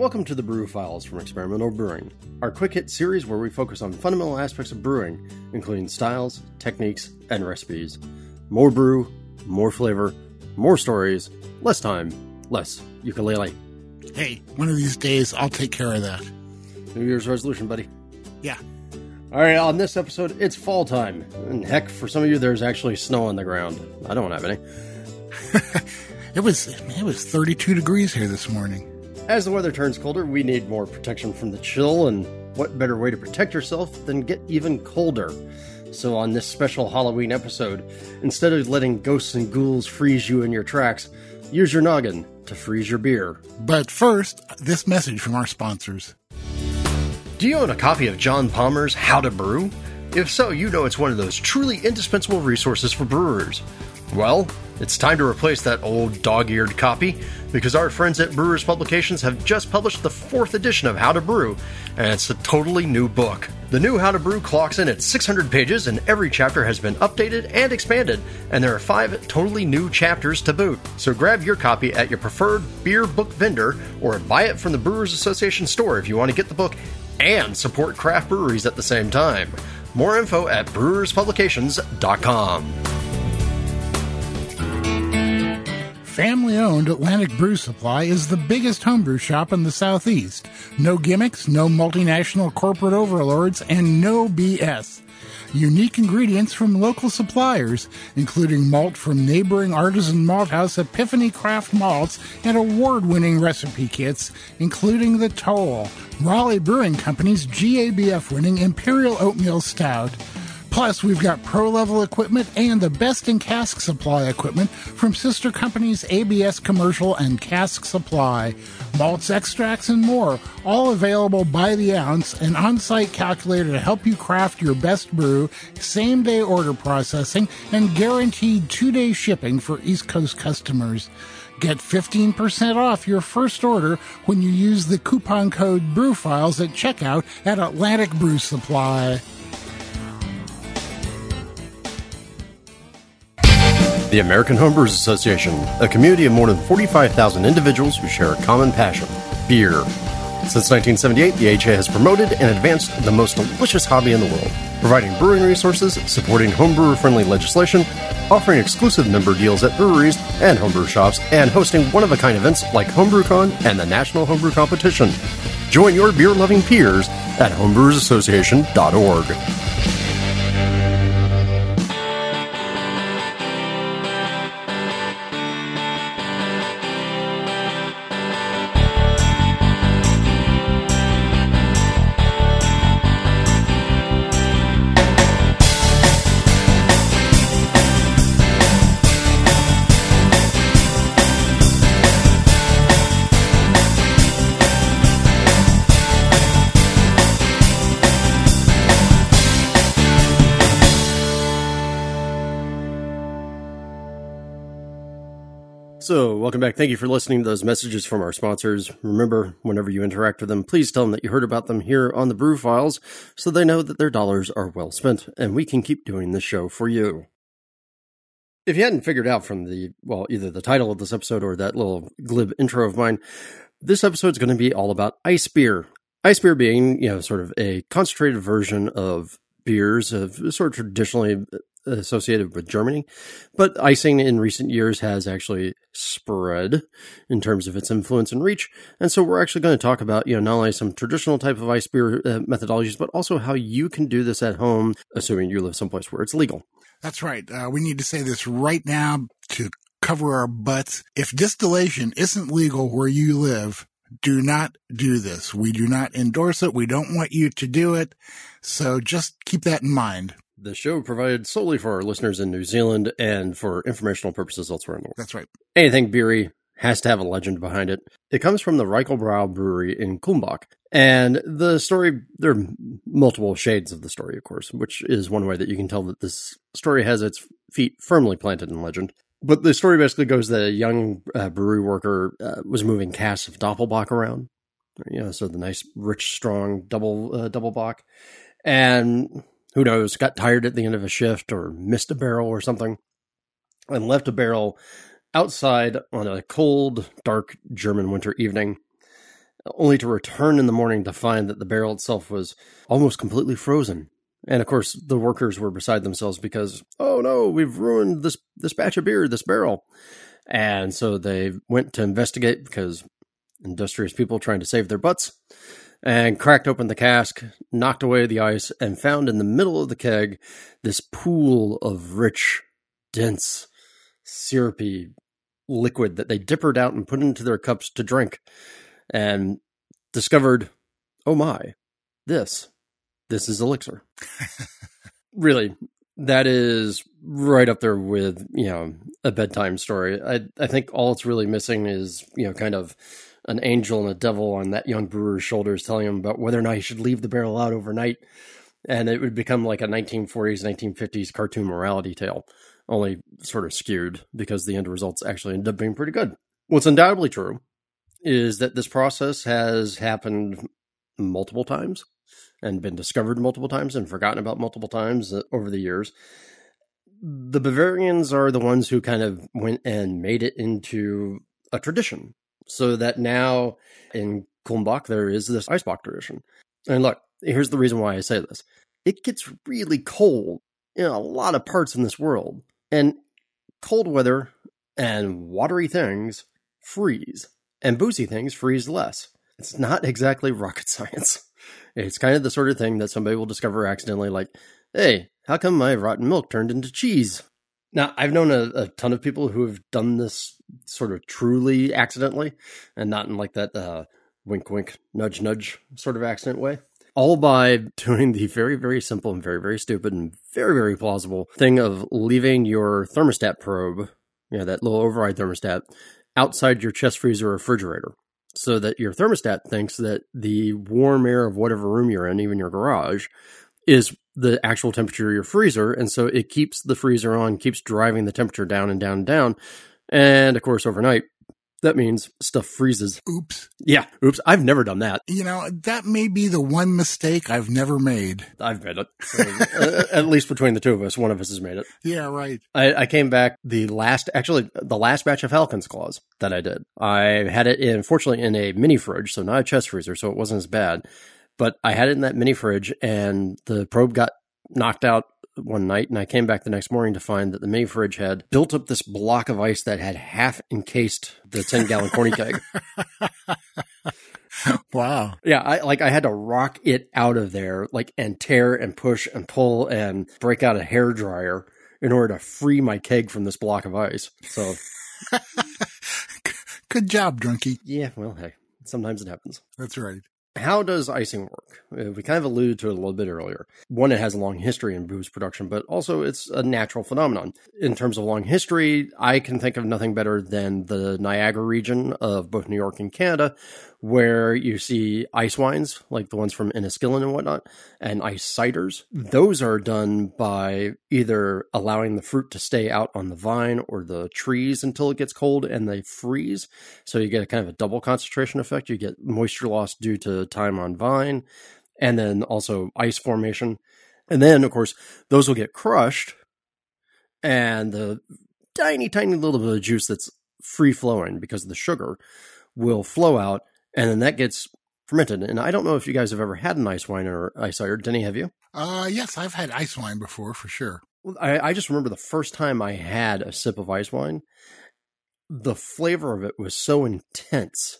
Welcome to the Brew Files from Experimental Brewing, our quick hit series where we focus on fundamental aspects of brewing, including styles, techniques, and recipes. More brew, more flavor, more stories, less time, less ukulele. Hey, one of these days I'll take care of that. New Year's resolution, buddy. Yeah. All right, on this episode, it's fall time. And heck, for some of you, there's actually snow on the ground. I don't have any. It was it was 32 degrees here this morning. As the weather turns colder, we need more protection from the chill, and what better way to protect yourself than get even colder? So, on this special Halloween episode, instead of letting ghosts and ghouls freeze you in your tracks, use your noggin to freeze your beer. But first, this message from our sponsors. Do you own a copy of John Palmer's How to Brew? If so, you know it's one of those truly indispensable resources for brewers. Well, it's time to replace that old dog eared copy because our friends at Brewers Publications have just published the fourth edition of How to Brew, and it's a totally new book. The new How to Brew clocks in at 600 pages, and every chapter has been updated and expanded, and there are five totally new chapters to boot. So grab your copy at your preferred beer book vendor or buy it from the Brewers Association store if you want to get the book and support craft breweries at the same time. More info at brewerspublications.com. Family owned Atlantic Brew Supply is the biggest homebrew shop in the Southeast. No gimmicks, no multinational corporate overlords, and no BS. Unique ingredients from local suppliers, including malt from neighboring artisan malt house Epiphany Craft Malts and award winning recipe kits, including the Toll, Raleigh Brewing Company's GABF winning Imperial Oatmeal Stout. Plus, we've got pro level equipment and the best in cask supply equipment from sister companies ABS Commercial and Cask Supply. Malts, extracts, and more, all available by the ounce, an on site calculator to help you craft your best brew, same day order processing, and guaranteed two day shipping for East Coast customers. Get 15% off your first order when you use the coupon code BREWFILES at checkout at Atlantic Brew Supply. The American Homebrewers Association, a community of more than 45,000 individuals who share a common passion beer. Since 1978, the AHA has promoted and advanced the most delicious hobby in the world, providing brewing resources, supporting homebrewer friendly legislation, offering exclusive member deals at breweries and homebrew shops, and hosting one of a kind events like HomebrewCon and the National Homebrew Competition. Join your beer loving peers at homebrewersassociation.org. Thank you for listening to those messages from our sponsors. Remember, whenever you interact with them, please tell them that you heard about them here on the Brew Files so they know that their dollars are well spent and we can keep doing this show for you. If you hadn't figured out from the, well, either the title of this episode or that little glib intro of mine, this episode is going to be all about ice beer. Ice beer being, you know, sort of a concentrated version of beers of sort of traditionally associated with Germany, but icing in recent years has actually spread in terms of its influence and reach. And so we're actually going to talk about, you know, not only some traditional type of ice beer uh, methodologies, but also how you can do this at home, assuming you live someplace where it's legal. That's right. Uh, we need to say this right now to cover our butts. If distillation isn't legal where you live, do not do this. We do not endorse it. We don't want you to do it. So just keep that in mind. The show provided solely for our listeners in New Zealand and for informational purposes elsewhere in the world. That's right. Anything beery has to have a legend behind it. It comes from the Reichelbrau Brewery in Kulmbach. And the story, there are multiple shades of the story, of course, which is one way that you can tell that this story has its feet firmly planted in legend. But the story basically goes that a young uh, brewery worker uh, was moving casks of Doppelbock around. You know, so the nice, rich, strong double uh, double bock, and who knows, got tired at the end of a shift or missed a barrel or something, and left a barrel outside on a cold, dark German winter evening. only to return in the morning to find that the barrel itself was almost completely frozen. And of course, the workers were beside themselves because, oh no, we've ruined this this batch of beer, this barrel. And so they went to investigate because industrious people trying to save their butts and cracked open the cask, knocked away the ice, and found in the middle of the keg this pool of rich, dense, syrupy liquid that they dippered out and put into their cups to drink and discovered, oh my, this, this is elixir. really, that is right up there with, you know, a bedtime story. I, I think all it's really missing is, you know, kind of an angel and a devil on that young brewer's shoulders telling him about whether or not he should leave the barrel out overnight. And it would become like a 1940s, 1950s cartoon morality tale, only sort of skewed because the end results actually ended up being pretty good. What's undoubtedly true is that this process has happened multiple times and been discovered multiple times and forgotten about multiple times uh, over the years. The Bavarians are the ones who kind of went and made it into a tradition so that now in Kulmbach there is this ice bock tradition. And look, here's the reason why I say this. It gets really cold in a lot of parts in this world. And cold weather and watery things freeze. And boozy things freeze less. It's not exactly rocket science. It's kind of the sort of thing that somebody will discover accidentally, like, hey, how come my rotten milk turned into cheese? Now, I've known a, a, ton of people who have done this sort of truly accidentally and not in like that uh, wink, wink, nudge, nudge sort of accident way. All by doing the very, very simple and very, very stupid and very, very plausible thing of leaving your thermostat probe, you know, that little override thermostat, outside your chest freezer refrigerator so that your thermostat thinks that the warm air of whatever room you're in, even your garage, is the actual temperature of your freezer. And so it keeps the freezer on, keeps driving the temperature down and down and down. And of course, overnight, that means stuff freezes. Oops. Yeah. Oops. I've never done that. You know, that may be the one mistake I've never made. I've made it. Uh, at least between the two of us, one of us has made it. Yeah, right. I, I came back the last, actually, the last batch of Falcon's Claws that I did. I had it in, fortunately, in a mini fridge, so not a chest freezer, so it wasn't as bad. But I had it in that mini fridge, and the probe got knocked out one night, and I came back the next morning to find that the mini fridge had built up this block of ice that had half encased the ten gallon corny keg. wow. Yeah, I like I had to rock it out of there, like and tear and push and pull and break out a hair dryer in order to free my keg from this block of ice. So good job, drunkie. Yeah, well, hey, sometimes it happens. That's right. How does icing work? Uh, we kind of alluded to it a little bit earlier. One, it has a long history in booze production, but also it's a natural phenomenon. In terms of long history, I can think of nothing better than the Niagara region of both New York and Canada, where you see ice wines, like the ones from Inniskillin and whatnot, and ice ciders. Those are done by either allowing the fruit to stay out on the vine or the trees until it gets cold and they freeze. So you get a kind of a double concentration effect. You get moisture loss due to time on vine and then also ice formation. And then, of course, those will get crushed and the tiny, tiny little bit of juice that's free flowing because of the sugar will flow out and then that gets fermented. And I don't know if you guys have ever had an ice wine or ice cider. Denny, have you? Uh, yes, I've had ice wine before for sure. I, I just remember the first time I had a sip of ice wine, the flavor of it was so intense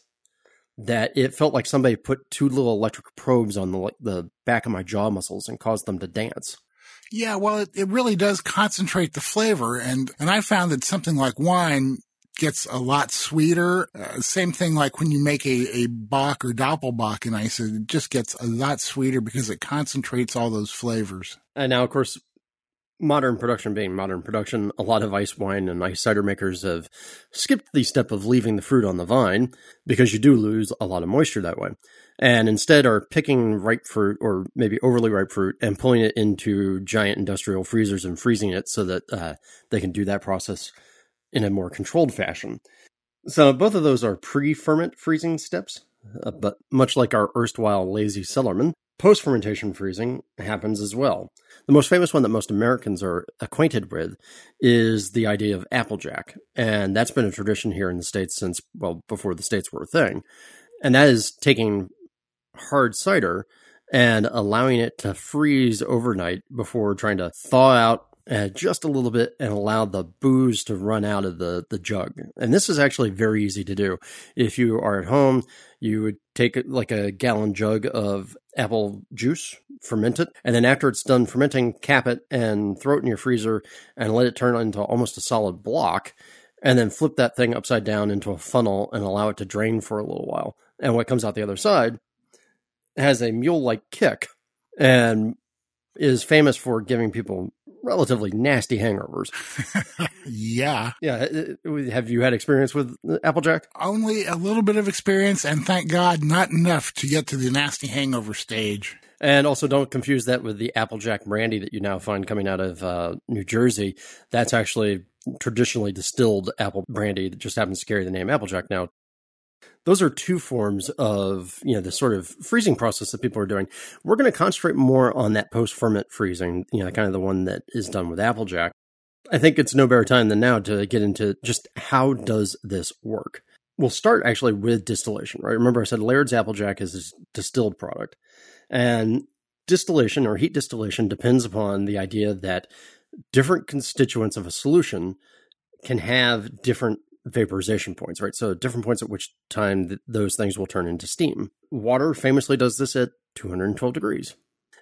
that it felt like somebody put two little electric probes on the the back of my jaw muscles and caused them to dance. Yeah, well, it, it really does concentrate the flavor, and and I found that something like wine gets a lot sweeter. Uh, same thing like when you make a, a Bock or Doppelbock in ice, it just gets a lot sweeter because it concentrates all those flavors. And now, of course, modern production being modern production, a lot of ice wine and ice cider makers have skipped the step of leaving the fruit on the vine because you do lose a lot of moisture that way. And instead are picking ripe fruit or maybe overly ripe fruit and pulling it into giant industrial freezers and freezing it so that uh, they can do that process in a more controlled fashion. So both of those are pre-ferment freezing steps, uh, but much like our erstwhile lazy cellarman, post-fermentation freezing happens as well. The most famous one that most Americans are acquainted with is the idea of Applejack, and that's been a tradition here in the states since well before the states were a thing. And that is taking hard cider and allowing it to freeze overnight before trying to thaw out uh, just a little bit and allow the booze to run out of the, the jug. And this is actually very easy to do. If you are at home, you would take like a gallon jug of apple juice, ferment it, and then after it's done fermenting, cap it and throw it in your freezer and let it turn into almost a solid block. And then flip that thing upside down into a funnel and allow it to drain for a little while. And what comes out the other side has a mule like kick and is famous for giving people relatively nasty hangovers. yeah. Yeah. Uh, uh, have you had experience with Applejack? Only a little bit of experience, and thank God, not enough to get to the nasty hangover stage. And also, don't confuse that with the Applejack brandy that you now find coming out of uh, New Jersey. That's actually traditionally distilled apple brandy that just happens to carry the name Applejack now those are two forms of you know the sort of freezing process that people are doing. We're going to concentrate more on that post ferment freezing, you know, kind of the one that is done with Applejack. I think it's no better time than now to get into just how does this work. We'll start actually with distillation, right? Remember, I said Laird's Applejack is a distilled product, and distillation or heat distillation depends upon the idea that different constituents of a solution can have different vaporization points, right? So different points at which time th- those things will turn into steam. Water famously does this at 212 degrees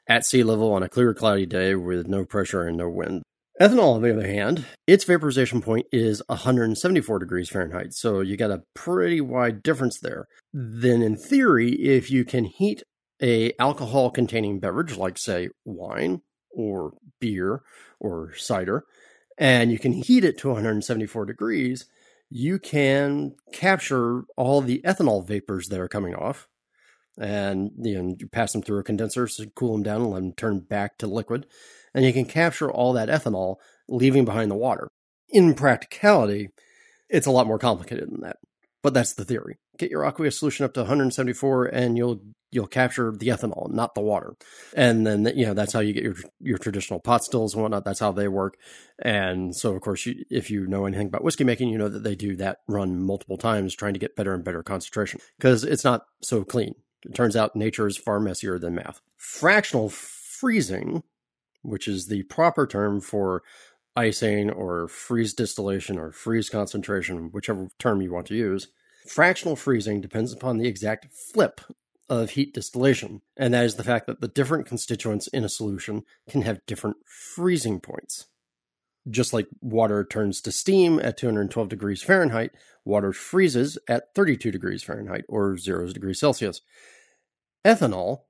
at sea level on a clear, cloudy day with no pressure and no wind. Ethanol, on the other hand, its vaporization point is 174 degrees Fahrenheit. So you got a pretty wide difference there. Then in theory, if you can heat a alcohol containing beverage like say wine or beer or cider and you can heat it to 174 degrees, you can capture all the ethanol vapors that are coming off and you, know, you pass them through a condenser to cool them down and let them turn back to liquid. And you can capture all that ethanol, leaving behind the water. In practicality, it's a lot more complicated than that, but that's the theory. Get your aqueous solution up to 174 and you'll you'll capture the ethanol, not the water. And then, you know, that's how you get your, your traditional pot stills and whatnot. That's how they work. And so, of course, you, if you know anything about whiskey making, you know that they do that run multiple times trying to get better and better concentration because it's not so clean. It turns out nature is far messier than math. Fractional freezing, which is the proper term for icing or freeze distillation or freeze concentration, whichever term you want to use. Fractional freezing depends upon the exact flip of heat distillation, and that is the fact that the different constituents in a solution can have different freezing points. Just like water turns to steam at 212 degrees Fahrenheit, water freezes at 32 degrees Fahrenheit or 0 degrees Celsius. Ethanol,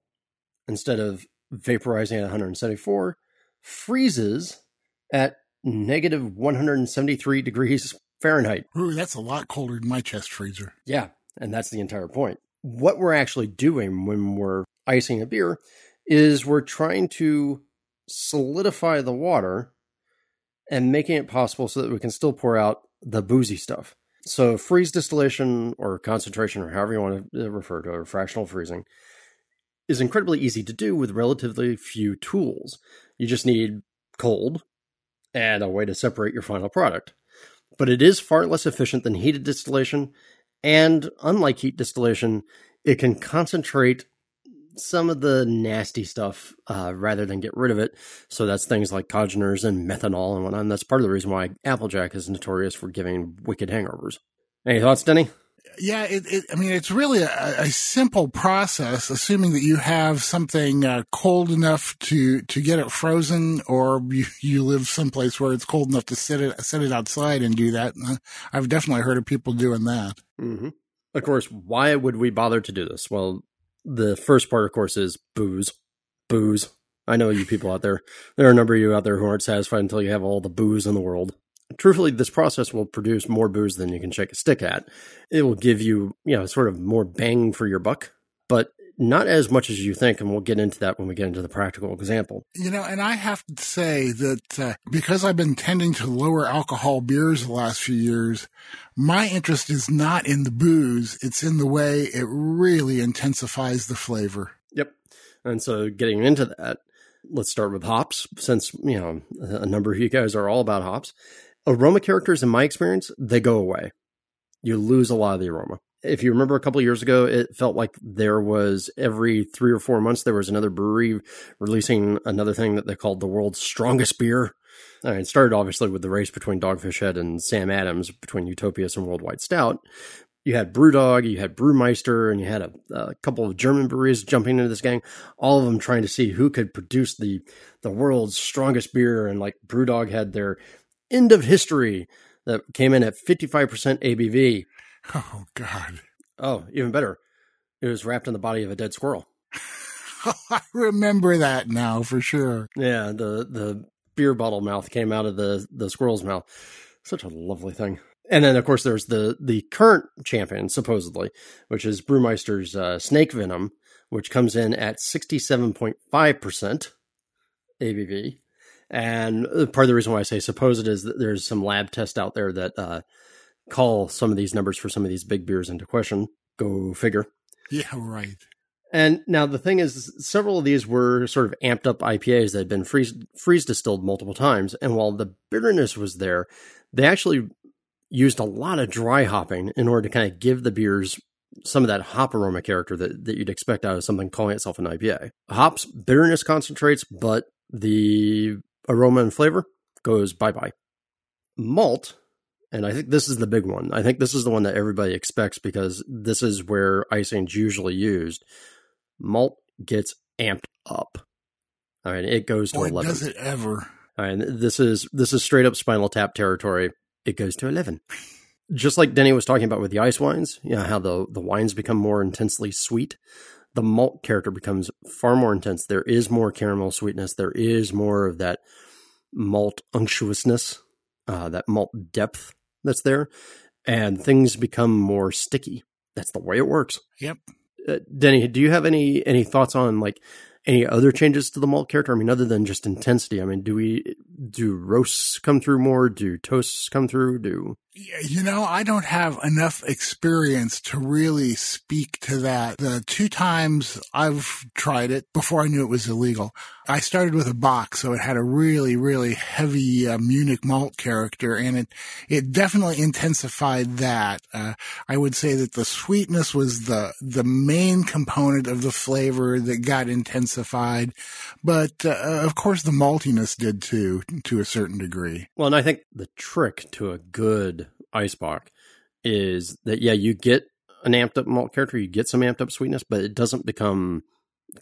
instead of vaporizing at 174, freezes at negative 173 degrees Fahrenheit. Ooh, that's a lot colder than my chest freezer. Yeah, and that's the entire point what we're actually doing when we're icing a beer is we're trying to solidify the water and making it possible so that we can still pour out the boozy stuff. So freeze distillation or concentration or however you want to uh, refer to it, or fractional freezing is incredibly easy to do with relatively few tools. You just need cold and a way to separate your final product. But it is far less efficient than heated distillation and unlike heat distillation, it can concentrate some of the nasty stuff uh, rather than get rid of it. So that's things like congeners and methanol and whatnot. And that's part of the reason why Applejack is notorious for giving wicked hangovers. Any thoughts, Denny? Yeah, it, it, I mean, it's really a, a, simple process, assuming that you have something uh, cold enough to, to get it frozen, or you, you live someplace where it's cold enough to sit it set it outside and do that. Uh, I've definitely heard of people doing that. Mm-hmm. Of course, why would we bother to do this? Well, the first part, of course, is booze. Booze. I know you people out there. There are a number of you out there who aren't satisfied until you have all the booze in the world truthfully, this process will produce more booze than you can shake a stick at. It will give you, you know, sort of more bang for your buck, but not as much as you think. And we'll get into that when we get into the practical example. You know, and I have to say that uh, because I've been tending to lower alcohol beers the last few years, my interest is not in the booze. It's in the way it really intensifies the flavor. Yep. And so getting into that, let's start with hops since, you know, a number of you guys are all about hops aroma characters, in my experience, they go away. You lose a lot of the aroma. if you remember a couple years ago, it felt like there was every three or four months there was another brewery releasing another thing that they called the world's strongest beer. I mean, it started obviously with the race between Dogfish Head and Sam Adams between Utopias and Worldwide Stout. You had Brewdog, you had Brewmeister, and you had a, a couple of German breweries jumping into this gang. All of them trying to see who could produce the the world's strongest beer. And like Brewdog had their end of history that came in at 55% ABV. Oh, God. Oh, even better. It was wrapped in the body of a dead squirrel. I remember that now for sure. Yeah, the, the beer bottle mouth came out of the, the squirrel's mouth. Such a lovely thing. And then, of course, there's the, the current champion, supposedly, which is Brewmeister's uh, Snake Venom, which comes in at 67.5% ABV. And part of the reason why I say supposed is that there's some lab tests out there that uh, call some of these numbers for some of these big beers into question. Go figure. Yeah, right. And now the thing is, several of these were sort of amped up IPAs that had been freeze, freeze distilled multiple times. And while the bitterness was there, they actually used a lot of dry hopping in order to kind of give the beers some of that hop aroma character that, that you'd expect out of something calling itself an IPA. Hops, bitterness concentrates, but the aroma and flavor goes bye bye. Malt, and I think this is the big one. I think this is the one that everybody expects because this is where icing's usually used. Malt gets amped up. All right, it goes to Boy, eleven. does it ever. All right, this is this is straight up Spinal Tap territory. It goes to eleven. Just like Denny was talking about with the ice wines, you know how the the wines become more intensely sweet. The malt character becomes far more intense. There is more caramel sweetness. There is more of that malt unctuousness, uh, that malt depth that's there, and things become more sticky. That's the way it works. Yep. Uh, Denny, do you have any any thoughts on like any other changes to the malt character? I mean, other than just intensity. I mean, do we do roasts come through more? Do toasts come through? Do You know, I don't have enough experience to really speak to that. The two times I've tried it before I knew it was illegal, I started with a bock, so it had a really, really heavy uh, Munich malt character, and it it definitely intensified that. Uh, I would say that the sweetness was the the main component of the flavor that got intensified, but uh, of course the maltiness did too, to a certain degree. well, and I think the trick to a good ice bock is that yeah, you get an amped up malt character, you get some amped up sweetness, but it doesn't become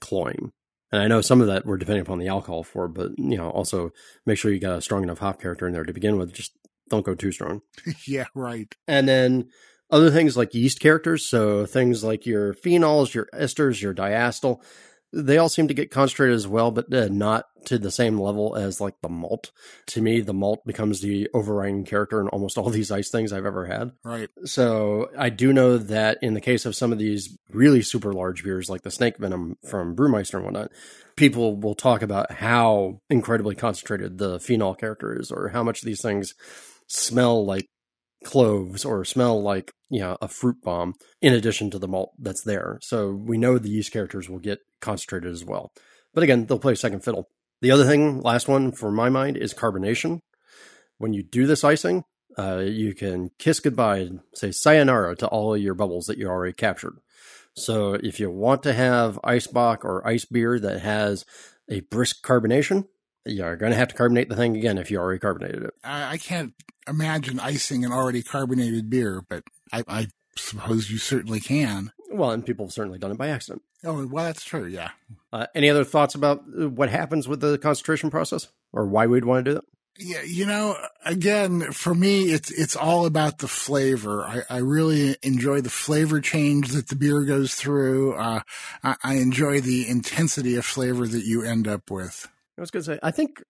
cloying. And I know some of that we're depending upon the alcohol for, but you know, also make sure you got a strong enough hop character in there to begin with. Just don't go too strong. yeah, right. And then other things like yeast characters, so things like your phenols, your esters, your diacetyl, they all seem to get concentrated as well, but uh, not to the same level as like the malt. To me, the malt becomes the overriding character in almost all these ice things I've ever had. Right. So I do know that in the case of some of these really super large beers, like the Snake Venom from Brewmeister and whatnot, people will talk about how incredibly concentrated the phenol character is, or how much these things smell like cloves or smell like you know a fruit bomb in addition to the malt that's there. So we know the yeast characters will get concentrated as well. But again they'll play second fiddle. The other thing last one for my mind is carbonation. When you do this icing uh, you can kiss goodbye and say sayonara to all your bubbles that you already captured. So if you want to have ice bock or ice beer that has a brisk carbonation you're going to have to carbonate the thing again if you already carbonated it I, I can't imagine icing an already carbonated beer, but I, I suppose you certainly can. well and people have certainly done it by accident Oh, well, that's true. Yeah. Uh, any other thoughts about uh, what happens with the concentration process or why we'd want to do that? Yeah, you know, again, for me, it's it's all about the flavor. I, I really enjoy the flavor change that the beer goes through. Uh, I, I enjoy the intensity of flavor that you end up with. I was going to say, I think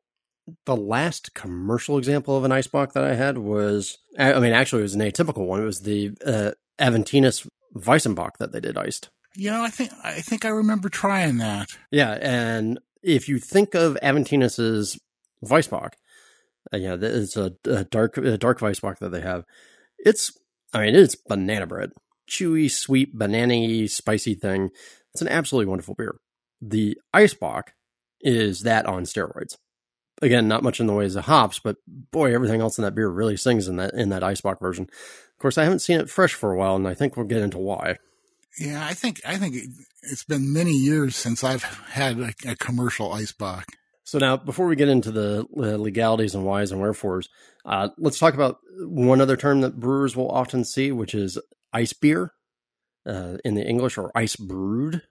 the last commercial example of an ice bock that I had was, I mean, actually, it was an atypical one. It was the uh, Aventinus Weizenbock that they did iced. You know, I think I think I remember trying that. Yeah, and if you think of Aventinus's Weissbach, uh, yeah, it's a, a dark a dark Weissbach that they have. It's, I mean, it's banana bread, chewy, sweet, banana spicy thing. It's an absolutely wonderful beer. The Eisbock is that on steroids. Again, not much in the ways of hops, but boy, everything else in that beer really sings in that in that Eisbock version. Of course, I haven't seen it fresh for a while, and I think we'll get into why. Yeah, I think I think it's been many years since I've had a, a commercial ice bock. So now, before we get into the legalities and whys and wherefores, uh, let's talk about one other term that brewers will often see, which is ice beer uh, in the English or ice brewed.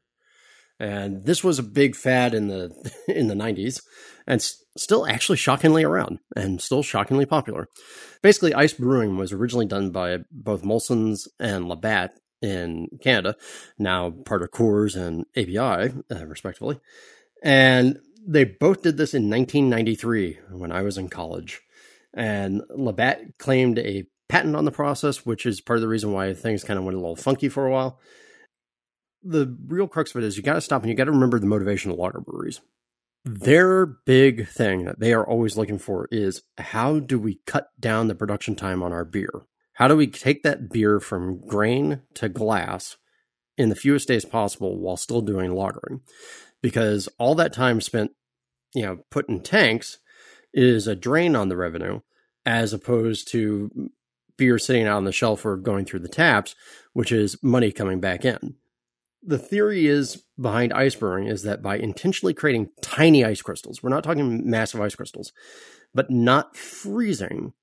And this was a big fad in the in the 90s and s- still actually shockingly around and still shockingly popular. Basically, ice brewing was originally done by both Molson's and Labatt in Canada, now part of Coors and ABI, uh, respectively. And they both did this in 1993 when I was in college. And Labatt claimed a patent on the process, which is part of the reason why things kind of went a little funky for a while. The real crux of it is you got to stop and you got to remember the motivation of lager breweries. Their big thing that they are always looking for is how do we cut down the production time on our beer? How do we take that beer from grain to glass in the fewest days possible while still doing lagering? Because all that time spent, you know, put in tanks is a drain on the revenue as opposed to beer sitting out on the shelf or going through the taps, which is money coming back in the theory is behind ice brewing is that by intentionally creating tiny ice crystals, we're not talking massive ice crystals, but not freezing,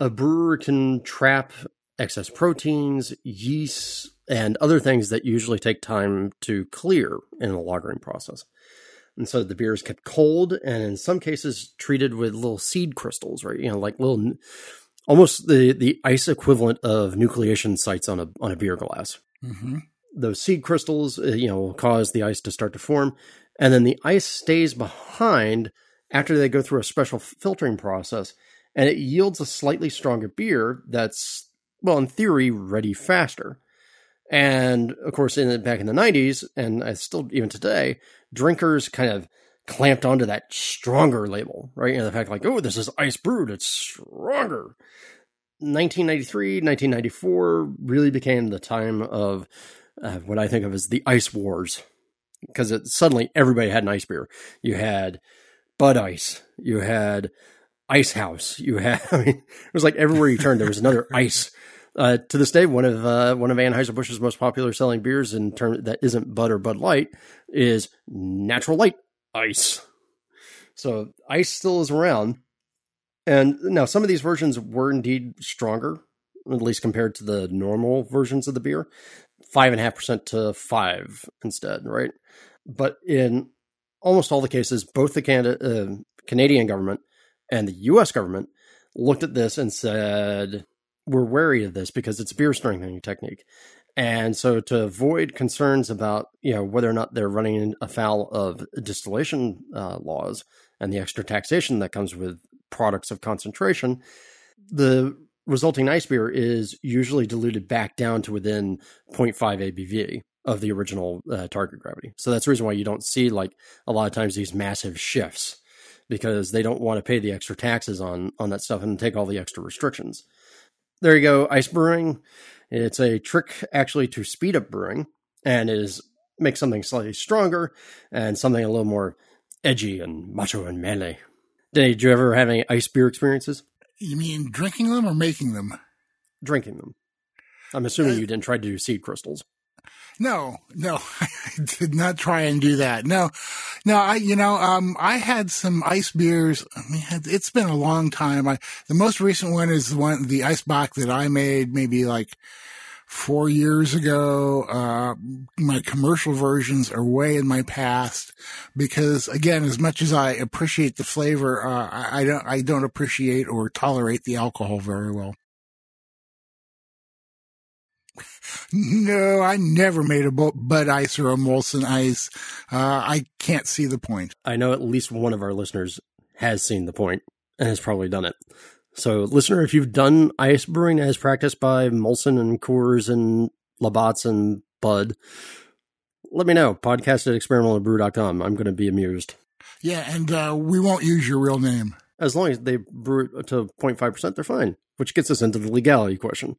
a brewer can trap excess proteins, yeast, and other things that usually take time to clear in the lagering process. And so the beer is kept cold and in some cases treated with little seed crystals, right? You know, like little almost the the ice equivalent of nucleation sites on a on a beer glass. Mm-hmm those seed crystals, uh, you know, cause the ice to start to form. And then the ice stays behind after they go through a special filtering process and it yields a slightly stronger beer that's, well, in theory, ready faster. And of course, in back in the 90s, and I still even today, drinkers kind of clamped onto that stronger label, right? And the fact like, oh, this is ice brewed, it's stronger. 1993, 1994 really became the time of uh, what I think of as the ice wars because suddenly everybody had an ice beer. You had Bud Ice, you had Ice House, you had I mean it was like everywhere you turned there was another ice. Uh, to this day, one of uh, one of Anheuser Busch's most popular selling beers in term that isn't Bud or Bud Light is Natural Light Ice. So ice still is around, and now some of these versions were indeed stronger, at least compared to the normal versions of the beer five and a half percent to five instead, right? But in almost all the cases, both the Canada, uh, Canadian government and the U.S. government looked at this and said, "We're wary of this because it's a beer strengthening technique." And so, to avoid concerns about you know whether or not they're running afoul of distillation uh, laws and the extra taxation that comes with products of concentration, the resulting ice beer is usually diluted back down to within 0.5 ABV of the original uh, target gravity. So that's the reason why you don't see like a lot of times these massive shifts because they don't want to pay the extra taxes on on that stuff and take all the extra restrictions. There you go, ice brewing. It's a trick actually to speed up brewing and is make something slightly stronger and something a little more edgy and macho and manly. Did you ever have any ice beer experiences? You mean drinking them or making them? Drinking them. I'm assuming uh, you didn't try to do seed crystals. No, no, I did not try and do that. No, no, I, you know, um, I had some ice beers. I mean, it's been a long time. I, the most recent one is the one, the ice bock that I made maybe like four years ago. Uh, my commercial versions are way in my past because again, as much as I appreciate the flavor, uh, I, I don't, I don't appreciate or tolerate the alcohol very well. No, I never made a Bud Ice or a Molson Ice. Uh, I can't see the point. I know at least one of our listeners has seen the point and has probably done it. So, listener, if you've done ice brewing as practiced by Molson and Coors and Labatt's and Bud, let me know. Podcast at experimentalbrew.com. I'm going to be amused. Yeah, and uh, we won't use your real name. As long as they brew it to 0.5%, they're fine, which gets us into the legality question.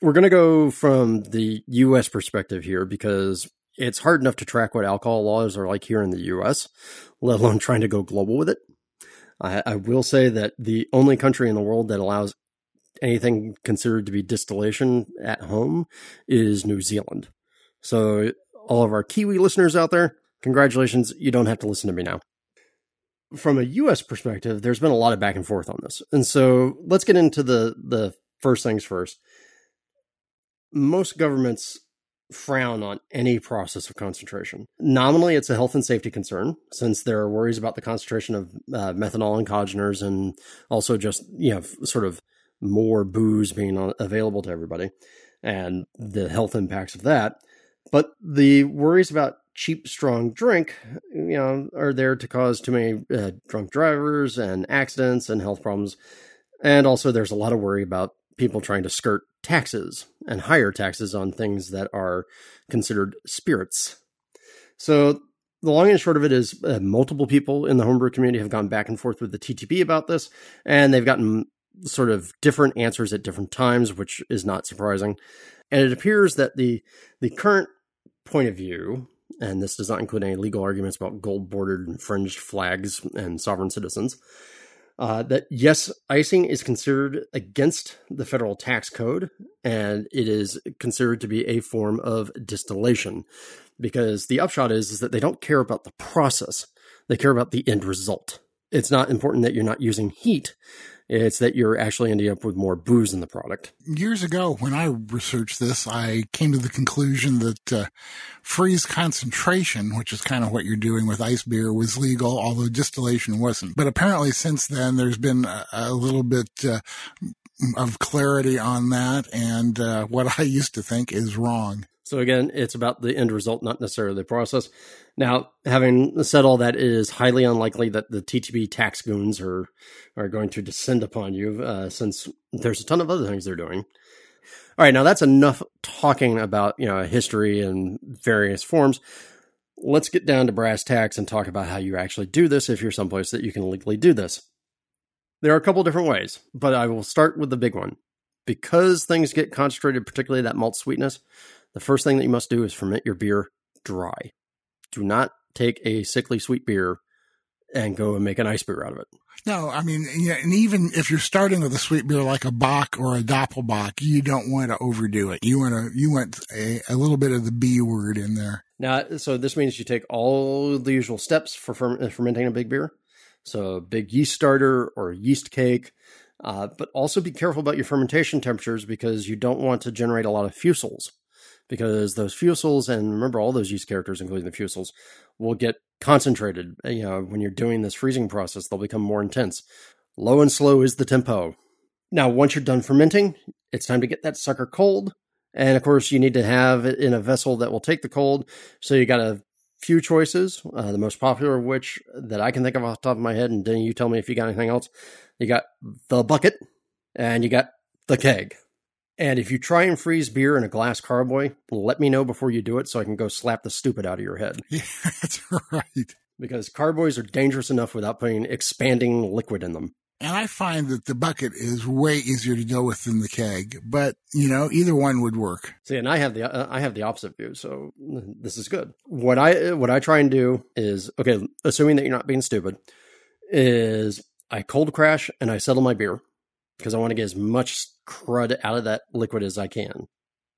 We're going to go from the U.S. perspective here because it's hard enough to track what alcohol laws are like here in the U.S., let alone trying to go global with it. I, I will say that the only country in the world that allows anything considered to be distillation at home is New Zealand. So, all of our Kiwi listeners out there, congratulations. You don't have to listen to me now. From a US perspective, there's been a lot of back and forth on this. And so, let's get into the, the first things first. Most governments frown on any process of concentration. Nominally, it's a health and safety concern since there are worries about the concentration of uh, methanol and congeners and also just, you know, sort of more booze being available to everybody and the health impacts of that. But the worries about cheap, strong drink, you know, are there to cause too many uh, drunk drivers and accidents and health problems. And also, there's a lot of worry about people trying to skirt taxes and higher taxes on things that are considered spirits. So the long and short of it is uh, multiple people in the homebrew community have gone back and forth with the TTB about this, and they've gotten sort of different answers at different times, which is not surprising. And it appears that the the current point of view, and this does not include any legal arguments about gold bordered and fringed flags and sovereign citizens, uh, that yes, icing is considered against the federal tax code, and it is considered to be a form of distillation, because the upshot is, is that they don't care about the process; they care about the end result. It's not important that you're not using heat; it's that you're actually ending up with more booze in the product. Years ago, when I researched this, I came to the conclusion that uh, freeze concentration, which is kind of what you're doing with ice beer, was legal, although distillation wasn't. But apparently, since then, there's been a, a little bit uh, of clarity on that, and uh, what I used to think is wrong. So again, it's about the end result, not necessarily the process. Now, having said all that, it is highly unlikely that the TTB tax goons are are going to descend upon you, uh, since there's a ton of other things they're doing. All right, now that's enough talking about you know history and various forms. Let's get down to brass tacks and talk about how you actually do this if you're someplace that you can legally do this. There are a couple different ways, but I will start with the big one. Because things get concentrated, particularly that malt sweetness, the first thing that you must do is ferment your beer dry. Do not take a sickly sweet beer and go and make an ice beer out of it. No, I mean, yeah, and even if you're starting with a sweet beer like a Bock or a Doppelbock, you don't want to overdo it. You want to, you want a, a little bit of the B word in there. Now, so this means you take all the usual steps for fermenting a big beer. So, a big yeast starter or yeast cake, uh, but also be careful about your fermentation temperatures because you don't want to generate a lot of fusels because those fusels and remember all those yeast characters, including the fusels, will get concentrated. You know, when you're doing this freezing process, they'll become more intense. Low and slow is the tempo. Now, once you're done fermenting, it's time to get that sucker cold. And of course, you need to have it in a vessel that will take the cold. So you got a few choices. Uh, the most popular of which that I can think of off the top of my head, and then you tell me if you got anything else. You got the bucket, and you got the keg. And if you try and freeze beer in a glass carboy, let me know before you do it so I can go slap the stupid out of your head. Yeah, that's right. Because carboys are dangerous enough without putting expanding liquid in them. And I find that the bucket is way easier to deal with than the keg, but you know, either one would work. See, and I have the uh, I have the opposite view, so this is good. What I what I try and do is okay, assuming that you're not being stupid, is I cold crash and I settle my beer because I want to get as much crud out of that liquid as I can.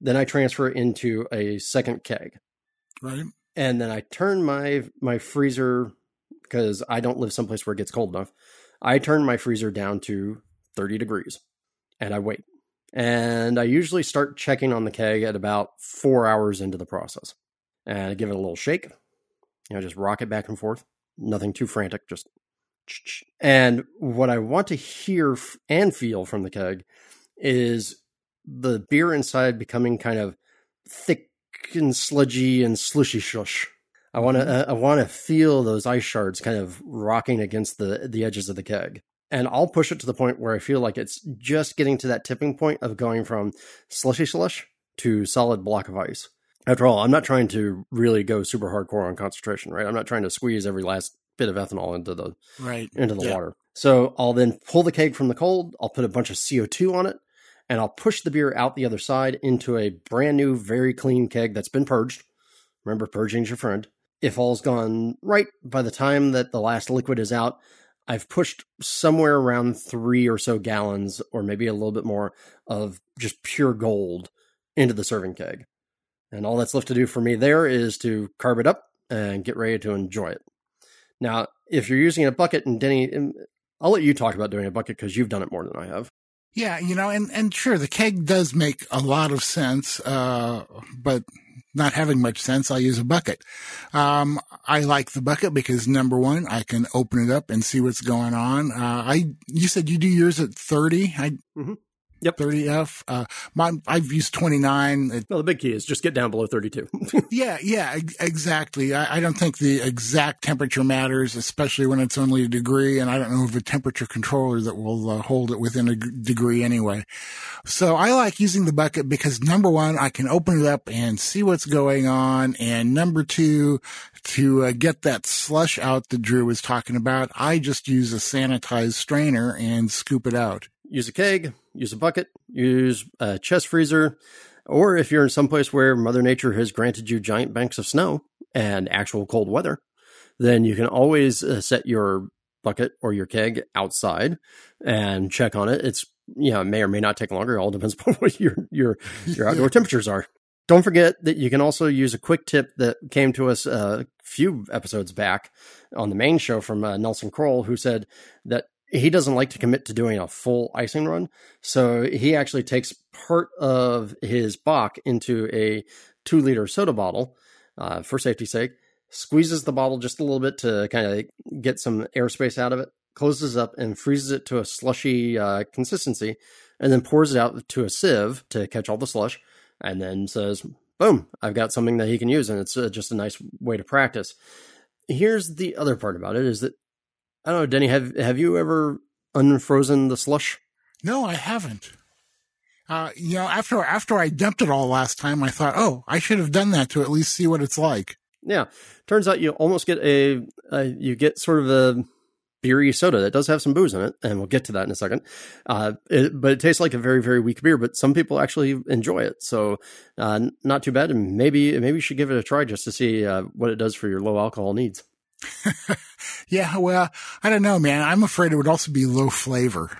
Then I transfer it into a second keg. Right. And then I turn my my freezer because I don't live someplace where it gets cold enough. I turn my freezer down to 30 degrees and I wait. And I usually start checking on the keg at about four hours into the process. And I give it a little shake. You know, just rock it back and forth. Nothing too frantic, just and what I want to hear and feel from the keg is the beer inside becoming kind of thick and sludgy and slushy shush. I want to mm-hmm. uh, I want to feel those ice shards kind of rocking against the the edges of the keg. And I'll push it to the point where I feel like it's just getting to that tipping point of going from slushy slush to solid block of ice. After all, I'm not trying to really go super hardcore on concentration, right? I'm not trying to squeeze every last bit of ethanol into the right into the yeah. water. So I'll then pull the keg from the cold. I'll put a bunch of CO2 on it, and I'll push the beer out the other side into a brand new, very clean keg that's been purged. Remember, purging's your friend. If all's gone right by the time that the last liquid is out, I've pushed somewhere around three or so gallons, or maybe a little bit more, of just pure gold into the serving keg. And all that's left to do for me there is to carb it up and get ready to enjoy it. Now, if you're using a bucket, and Denny, I'll let you talk about doing a bucket because you've done it more than I have. Yeah, you know, and, and sure, the keg does make a lot of sense, uh, but not having much sense, I use a bucket. Um, I like the bucket because number one, I can open it up and see what's going on. Uh, I, you said you do yours at 30. I, mm-hmm. Yep. 30F. Uh, my, I've used 29. well, the big key is just get down below 32. yeah, yeah, exactly. I, I, don't think the exact temperature matters, especially when it's only a degree. And I don't know of a temperature controller that will uh, hold it within a degree anyway. So I like using the bucket because number one, I can open it up and see what's going on. And number two, to uh, get that slush out that Drew was talking about, I just use a sanitized strainer and scoop it out use a keg, use a bucket, use a chest freezer, or if you're in some place where Mother Nature has granted you giant banks of snow and actual cold weather, then you can always uh, set your bucket or your keg outside and check on it. It's you know, it may or may not take longer. It all depends upon what your your your outdoor temperatures are. Don't forget that you can also use a quick tip that came to us a few episodes back on the main show from uh, Nelson Kroll, who said that he doesn't like to commit to doing a full icing run. So he actually takes part of his Bock into a two liter soda bottle uh, for safety's sake, squeezes the bottle just a little bit to kind of get some airspace out of it, closes up and freezes it to a slushy uh, consistency, and then pours it out to a sieve to catch all the slush, and then says, boom, I've got something that he can use. And it's uh, just a nice way to practice. Here's the other part about it is that I don't know, Denny. Have have you ever unfrozen the slush? No, I haven't. Uh, you know, after after I dumped it all last time, I thought, oh, I should have done that to at least see what it's like. Yeah, turns out you almost get a, a you get sort of a beery soda that does have some booze in it, and we'll get to that in a second. Uh, it, but it tastes like a very very weak beer, but some people actually enjoy it, so uh, not too bad. And maybe maybe you should give it a try just to see uh, what it does for your low alcohol needs. yeah, well, I don't know, man. I'm afraid it would also be low flavor.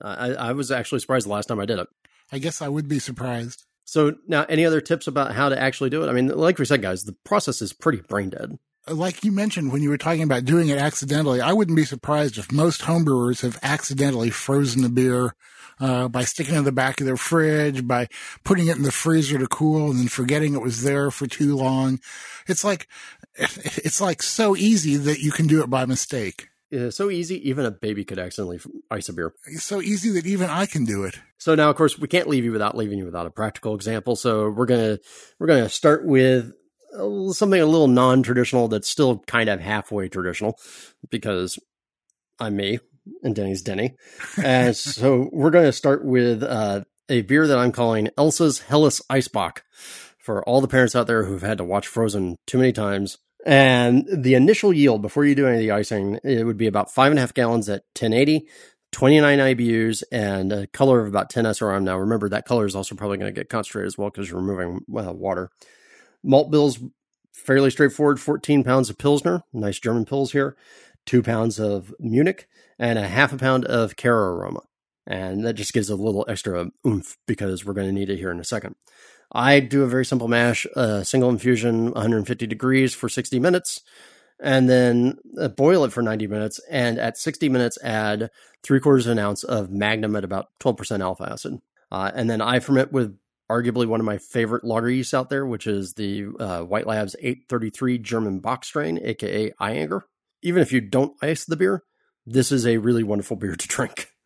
I, I was actually surprised the last time I did it. I guess I would be surprised. So now, any other tips about how to actually do it? I mean, like we said, guys, the process is pretty brain dead. Uh, like you mentioned when you were talking about doing it accidentally, I wouldn't be surprised if most homebrewers have accidentally frozen the beer uh, by sticking it in the back of their fridge, by putting it in the freezer to cool and then forgetting it was there for too long. It's like, it's like so easy that you can do it by mistake. Yeah, so easy, even a baby could accidentally ice a beer. It's so easy that even I can do it. So now, of course, we can't leave you without leaving you without a practical example. So we're gonna we're gonna start with something a little non-traditional that's still kind of halfway traditional, because I'm me and Denny's Denny. And so we're going to start with uh, a beer that I'm calling Elsa's Helles Eisbock for all the parents out there who've had to watch Frozen too many times. And the initial yield before you do any of the icing, it would be about five and a half gallons at 1080, 29 IBUs, and a color of about 10 SRM. Now, remember that color is also probably going to get concentrated as well because you're removing uh, water. Malt bills, fairly straightforward 14 pounds of Pilsner, nice German Pils here, two pounds of Munich, and a half a pound of CaraAroma. And that just gives a little extra oomph because we're going to need it here in a second. I do a very simple mash, a single infusion, 150 degrees for 60 minutes, and then uh, boil it for 90 minutes. And at 60 minutes, add three quarters of an ounce of Magnum at about 12% alpha acid. Uh, and then I ferment with arguably one of my favorite lager yeasts out there, which is the uh, White Labs 833 German Bock strain, aka Ayinger. Even if you don't ice the beer, this is a really wonderful beer to drink.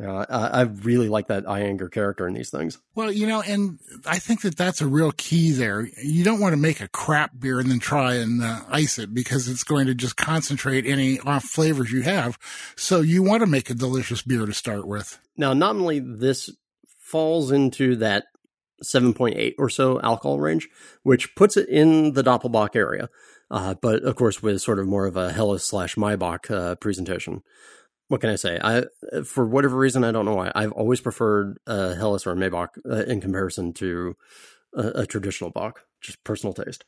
Uh, I really like that Ayinger character in these things. Well, you know, and I think that that's a real key there. You don't want to make a crap beer and then try and uh, ice it because it's going to just concentrate any off flavors you have. So you want to make a delicious beer to start with. Now, nominally, this falls into that 7.8 or so alcohol range, which puts it in the Doppelbock area. Uh, but of course, with sort of more of a Helles slash Maibock uh, presentation. What can I say? I, for whatever reason, I don't know why. I've always preferred uh, Helles or Maibock uh, in comparison to a, a, traditional bock. just personal taste.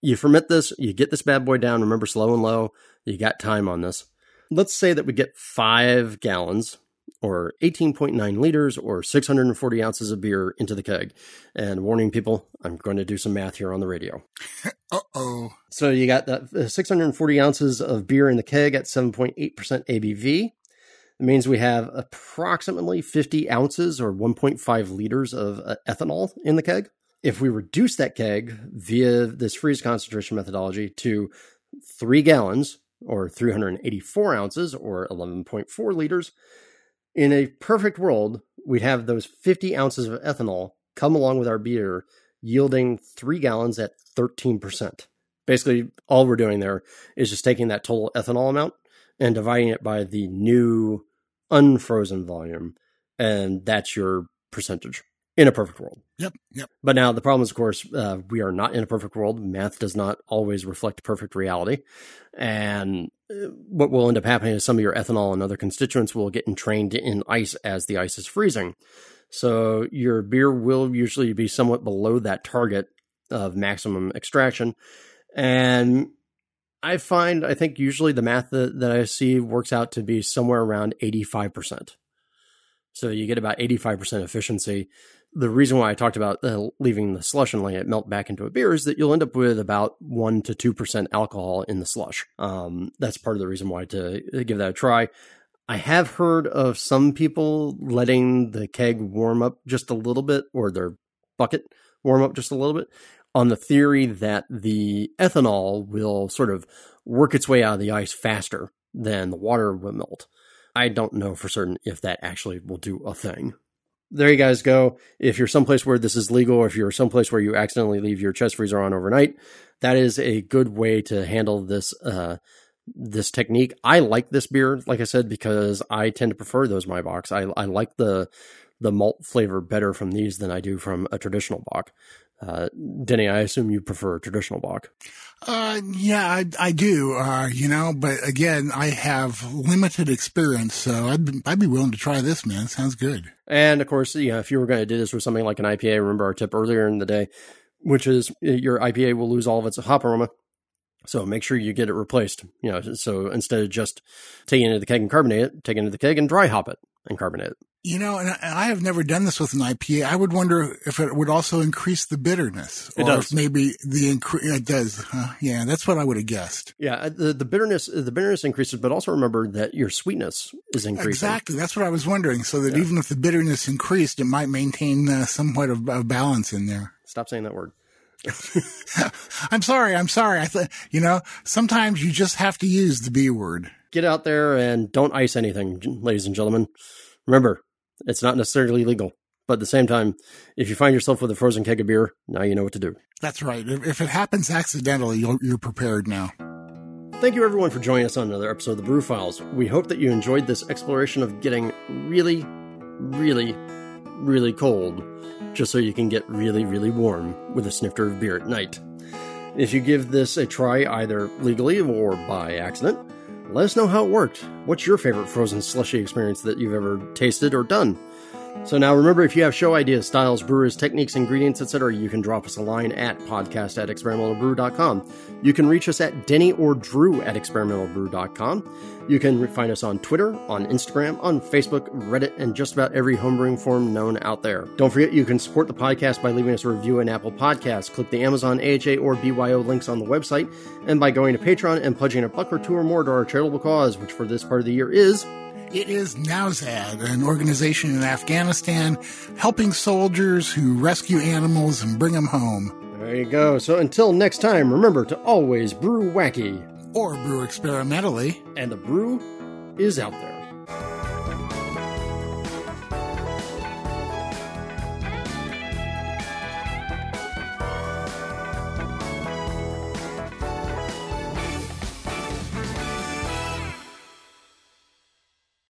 You ferment this, you get this bad boy down. Remember, slow and low. You got time on this. Let's say that we get five gallons or 18.9 liters or 640 ounces of beer into the keg. And warning people, I'm going to do some math here on the radio. uh oh. So you got that uh, 640 ounces of beer in the keg at 7.8% ABV. It means we have approximately 50 ounces or 1.5 liters of uh, ethanol in the keg. If we reduce that keg via this freeze concentration methodology to three gallons or 384 ounces or 11.4 liters, in a perfect world, we'd have those 50 ounces of ethanol come along with our beer, yielding three gallons at 13%. Basically, all we're doing there is just taking that total ethanol amount and dividing it by the new unfrozen volume, and that's your percentage in a perfect world. Yep, yep. But now the problem is, of course, uh, we are not in a perfect world. Math does not always reflect perfect reality. And what will end up happening is some of your ethanol and other constituents will get entrained in ice as the ice is freezing. So your beer will usually be somewhat below that target of maximum extraction. And I find, I think usually the math that, that I see works out to be somewhere around 85%. So you get about 85% efficiency the reason why I talked about uh, leaving the slush and letting it melt back into a beer is that you'll end up with about one to two percent alcohol in the slush. Um, that's part of the reason why to give that a try. I have heard of some people letting the keg warm up just a little bit, or their bucket warm up just a little bit, on the theory that the ethanol will sort of work its way out of the ice faster than the water will melt. I don't know for certain if that actually will do a thing there you guys go. If you're someplace where this is legal, or if you're someplace where you accidentally leave your chest freezer on overnight, that is a good way to handle this uh, this technique. I like this beer, like I said, because I tend to prefer those Maibock. I I like the the malt flavor better from these than I do from a traditional bock. Uh, Denny, I assume you prefer traditional bock. Uh, yeah, I, I do, uh, you know, but again, I have limited experience, so I'd, be, I'd be willing to try this, man. Sounds good. And of course, you know, if you were going to do this with something like an IPA, remember our tip earlier in the day, which is uh, your IPA will lose all of its hop aroma. So make sure you get it replaced. You know, so instead of just taking it to the keg and carbonate it, take it to the keg and dry hop it and carbonate it. You know, and I have never done this with an IPA. I would wonder if it would also increase the bitterness, it or does. if maybe the incre- it does. Huh? Yeah, that's what I would have guessed. Yeah, uh, the the bitterness the bitterness increases, but also remember that your sweetness is increasing. Exactly, that's what I was wondering. So that yeah. even if the bitterness increased, it might maintain uh, somewhat of, of balance in there. Stop saying that word. I'm sorry. I'm sorry. I thought, you know, sometimes you just have to use the B word. Get out there and don't ice anything, ladies and gentlemen. Remember, it's not necessarily legal. But at the same time, if you find yourself with a frozen keg of beer, now you know what to do. That's right. If it happens accidentally, you're prepared now. Thank you, everyone, for joining us on another episode of the Brew Files. We hope that you enjoyed this exploration of getting really, really, really cold, just so you can get really, really warm with a snifter of beer at night. If you give this a try either legally or by accident, let us know how it worked. What's your favorite frozen slushy experience that you've ever tasted or done? So now remember, if you have show ideas, styles, brewers, techniques, ingredients, etc., you can drop us a line at podcast at experimentalbrew.com. You can reach us at Denny or Drew at experimentalbrew.com. You can find us on Twitter, on Instagram, on Facebook, Reddit, and just about every homebrewing forum known out there. Don't forget you can support the podcast by leaving us a review in Apple Podcasts. Click the Amazon, AHA, or BYO links on the website, and by going to Patreon and pledging a buck or two or more to our charitable cause, which for this part of the year is it is Nowzad, an organization in Afghanistan helping soldiers who rescue animals and bring them home. There you go. So until next time, remember to always brew wacky. Or brew experimentally. And the brew is out there.